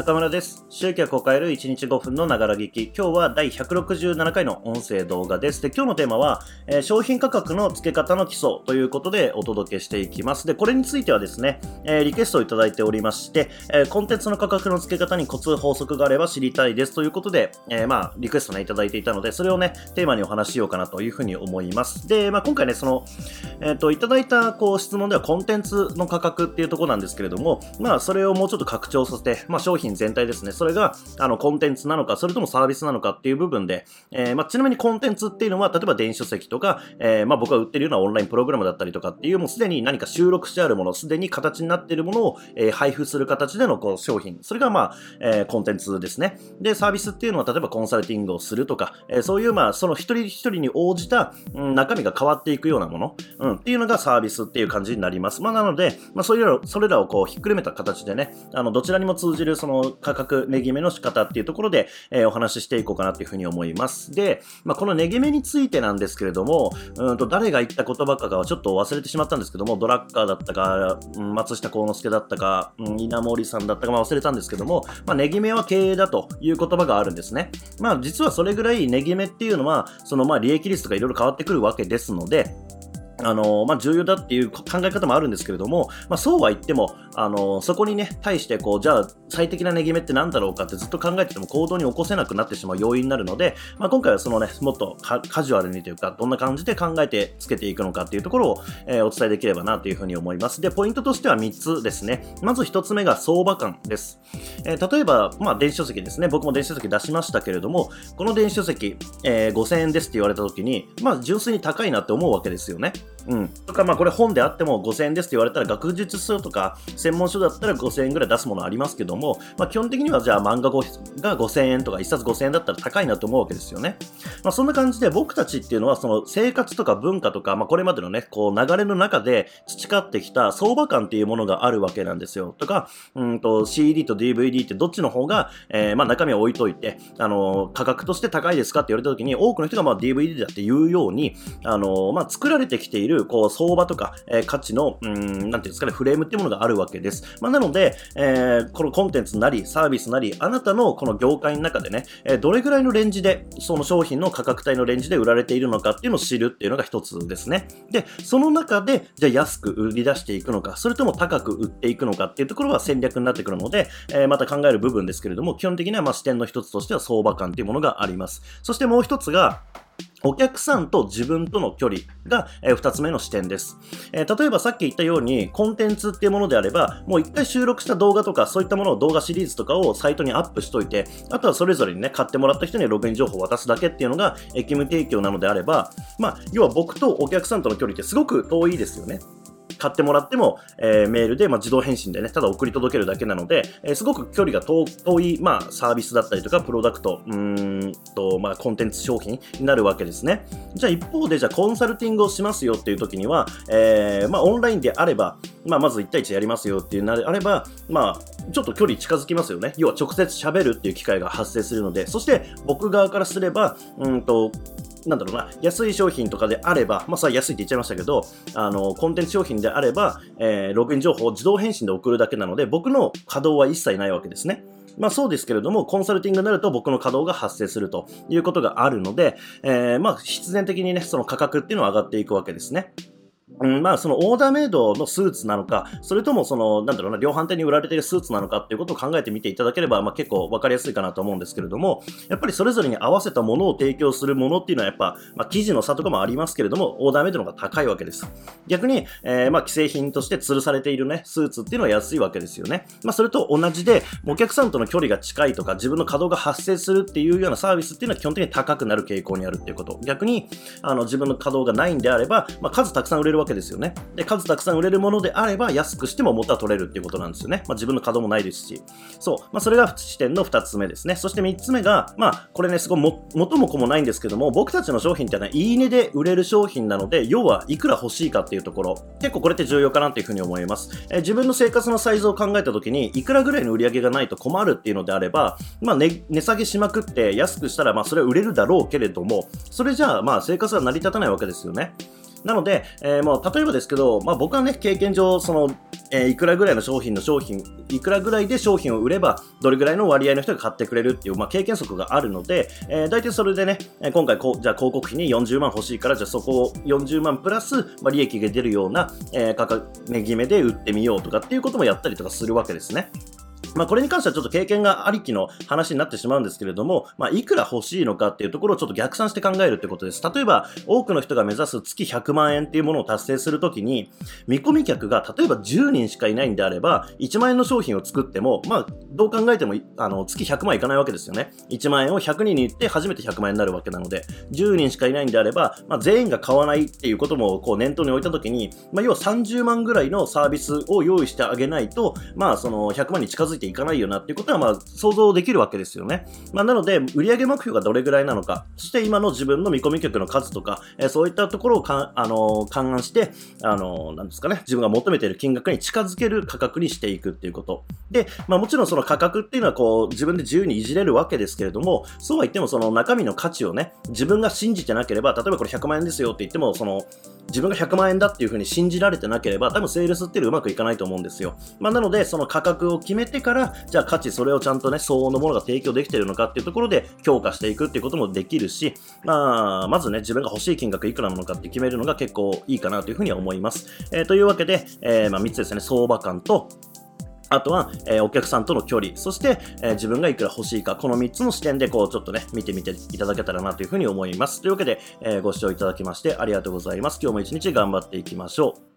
中村です。集客を変える1日5分のながら聞き。今日は第167回の音声動画です。で、今日のテーマは、えー商品価格の付け方の基礎ということでお届けしていきます。で、これについてはですね、えーリクエストをいただいておりまして、えーコンテンツの価格の付け方にコツ法則があれば知りたいですということで、えまあ、リクエストね、いただいていたので、それをね、テーマにお話ししようかなというふうに思います。で、まあ、今回ね、その、えっ、と、いただいた、こう、質問ではコンテンツの価格っていうところなんですけれども、まあ、それをもうちょっと拡張させて、まあ、商品全体ですね。それが、あの、コンテンツなのか、それともサービスなのかっていう部分で、えーまあ、ちなみにコンテンツっていうのは、例えば電子書籍とか、えーまあ、僕が売ってるようなオンラインプログラムだったりとかっていう、もうすでに何か収録してあるもの、すでに形になっているものを、えー配布する形でのこう商品。それが、まあ、えーコンテンツですね。で、サービスっていうのは、例えばコンサルティングをするとか、えそういう、まあ、その一人一人に応じた、うん中身が変わっていくようなもの、うん、っていうのがサービスっていう感じになります。まあ、なので、まあ、そういう、それらをこう、ひっくるめた形でね、あの、どちらにも通じる、その、価格、値決めの仕方っていうところで、えーお話ししていこうかなというふうに思います。で、まあ、この値決めについてなんですけれども、うんと、誰が言った言葉かがちょっと忘れてしまったんですけども、ドラッカーだったか、松下幸之助だったか、うん稲森さんだったか、まあ、忘れたんですけども、まあ、値決めは経営だという言葉があるんですね。まあ、実はそれぐらい値決めっていうのは、その、まあ、利益率とかいろいろ変わってくるわけですので、あのまあ、重要だっていう考え方もあるんですけれども、まあ、そうは言っても、あのそこにね、対してこう、じゃあ、最適な値決めって何だろうかってずっと考えてても行動に起こせなくなってしまう要因になるので、まあ、今回はそのね、もっとカジュアルにというか、どんな感じで考えてつけていくのかっていうところを、えーお伝えできればなというふうに思います。で、ポイントとしては3つですね。まず1つ目が相場感です。えー例えば、まあ、電子書籍ですね。僕も電子書籍出しましたけれども、この電子書籍、えー5000円ですって言われた時に、まあ、純粋に高いなって思うわけですよね。うん。とか、まあ、これ本であっても5000円ですって言われたら、学術書とか専門書だったら5000円ぐらい出すものありますけども、まあ、基本的にはじゃあ漫画が5000円とか1冊5000円だったら高いなと思うわけですよね。まあ、そんな感じで僕たちっていうのは、その生活とか文化とか、まあ、これまでのね、こう流れの中で培ってきた相場感っていうものがあるわけなんですよ。とか、うんと CD と DVD ってどっちの方が、えーまあ、中身を置いといて、あの価格として高いですかって言われた時に、多くの人がまあ DVD だって言うように、あのまあ、作られてきているこう相場とか、えー価値の、うん、なんていうんですかね、フレームっていうものがあるわけです。まあ、なので、えーこのコンテンツなり、サービスなり、あなたのこの業界の中でね、えーどれぐらいのレンジで、その商品の価格帯のレンジで売られているのかっていうのを知るっていうのが一つですね。で、その中で、じゃあ安く売り出していくのか、それとも高く売っていくのかっていうところは戦略になってくるので、えーまた考える部分ですけれども、基本的にはま視点の一つとしては相場感っていうものがあります。そしてもう一つが、お客さんと自分との距離が、えー二つ目の視点です、え例えばさっき言ったようにコンテンツっていうものであればもう一回収録した動画とかそういったものを動画シリーズとかをサイトにアップしといてあとはそれぞれにね買ってもらった人にログイン情報を渡すだけっていうのがえ義務提供なのであればまあ要は僕とお客さんとの距離ってすごく遠いですよね。買ってもらっても、えーメールで、まあ、自動返信でね、ただ送り届けるだけなので、えーすごく距離が遠い、まあ、サービスだったりとか、プロダクト、うんと、まあ、コンテンツ商品になるわけですね。じゃあ一方で、じゃあコンサルティングをしますよっていう時には、えーまあ、オンラインであれば、まあ、まず1対1やりますよっていうのであれば、まあ、ちょっと距離近づきますよね。要は直接喋るっていう機会が発生するので、そして僕側からすれば、うんと、なんだろうな、安い商品とかであれば、まあ、さ安いって言っちゃいましたけど、あの、コンテンツ商品であれば、えーログイン情報を自動返信で送るだけなので、僕の稼働は一切ないわけですね。まあそうですけれども、コンサルティングになると僕の稼働が発生するということがあるので、えーまあ必然的にね、その価格っていうのは上がっていくわけですね。うん、まあ、そのオーダーメイドのスーツなのか、それともその、なんだろうな、量販店に売られているスーツなのかっていうことを考えてみていただければ、まあ結構わかりやすいかなと思うんですけれども、やっぱりそれぞれに合わせたものを提供するものっていうのはやっぱ、まあ生地の差とかもありますけれども、オーダーメイドの方が高いわけです。逆に、えーまあ既製品として吊るされているね、スーツっていうのは安いわけですよね。まあそれと同じで、お客さんとの距離が近いとか、自分の稼働が発生するっていうようなサービスっていうのは基本的に高くなる傾向にあるっていうこと。逆に、あの、自分の稼働がないんであれば、まあ数たくさん売れるわけですよね。で、数たくさん売れるものであれば、安くしても元は取れるっていうことなんですよね。まあ自分の稼働もないですし。そう。まあそれが視点の2つ目ですね。そして3つ目が、まあこれね、すごいも元も子もないんですけども、僕たちの商品ってのは、いいねで売れる商品なので、要はいくら欲しいかっていうところ、結構これって重要かなっていうふうに思います。えー自分の生活のサイズを考えたときに、いくらぐらいの売り上げがないと困るっていうのであれば、まあ値値下げしまくって安くしたら、まあそれは売れるだろうけれども、それじゃあまあ生活は成り立たないわけですよね。なので、えー、もう例えばですけど、まあ、僕はね、経験上、その、えー、いくらぐらいの商品の商品、いくらぐらいで商品を売れば、どれぐらいの割合の人が買ってくれるっていう、まあ、経験則があるので、えー、大体それでね、今回こ、じゃあ広告費に40万欲しいから、じゃあそこを40万プラス、まあ、利益が出るような、えー、価格、値決めで売ってみようとかっていうこともやったりとかするわけですね。まあ、これに関してはちょっと経験がありきの話になってしまうんですけれども、まあ、いくら欲しいのかっていうところをちょっと逆算して考えるってことです。例えば、多くの人が目指す月100万円っていうものを達成するときに、見込み客が例えば10人しかいないんであれば、1万円の商品を作っても、まあ、どう考えても、あの、月100万いかないわけですよね。1万円を100人に言って初めて100万円になるわけなので、10人しかいないんであれば、まあ、全員が買わないっていうこともこう念頭に置いたときに、まあ、要は30万ぐらいのサービスを用意してあげないと、まあ、その100万に近づいていかないよなっていうことはまあ想像できるわけですよね。まあ、なので、売上目標がどれぐらいなのか、そして今の自分の見込み客の数とか、えー、そういったところをか、あのー、勘案して、あのー、なんですかね、自分が求めている金額に近づける価格にしていくっていうこと。で、まあもちろんその価格っていうのはこう、自分で自由にいじれるわけですけれども、そうは言ってもその中身の価値をね、自分が信じてなければ、例えばこれ100万円ですよって言っても、その、自分が100万円だっていうふうに信じられてなければ、多分セールスっていうのはうまくいかないと思うんですよ。まあ、なので、その価格を決めてから、じゃあ価値、それをちゃんとね、相応のものが提供できているのかっていうところで強化していくっていうこともできるし、まあ、まずね、自分が欲しい金額いくらなのかって決めるのが結構いいかなというふうには思います。えー、というわけで、えー、まあ、3つですね、相場感と、あとは、えー、お客さんとの距離、そして、えー、自分がいくら欲しいか、この3つの視点で、こう、ちょっとね、見てみていただけたらなというふうに思います。というわけで、えー、ご視聴いただきましてありがとうございます。今日も一日頑張っていきましょう。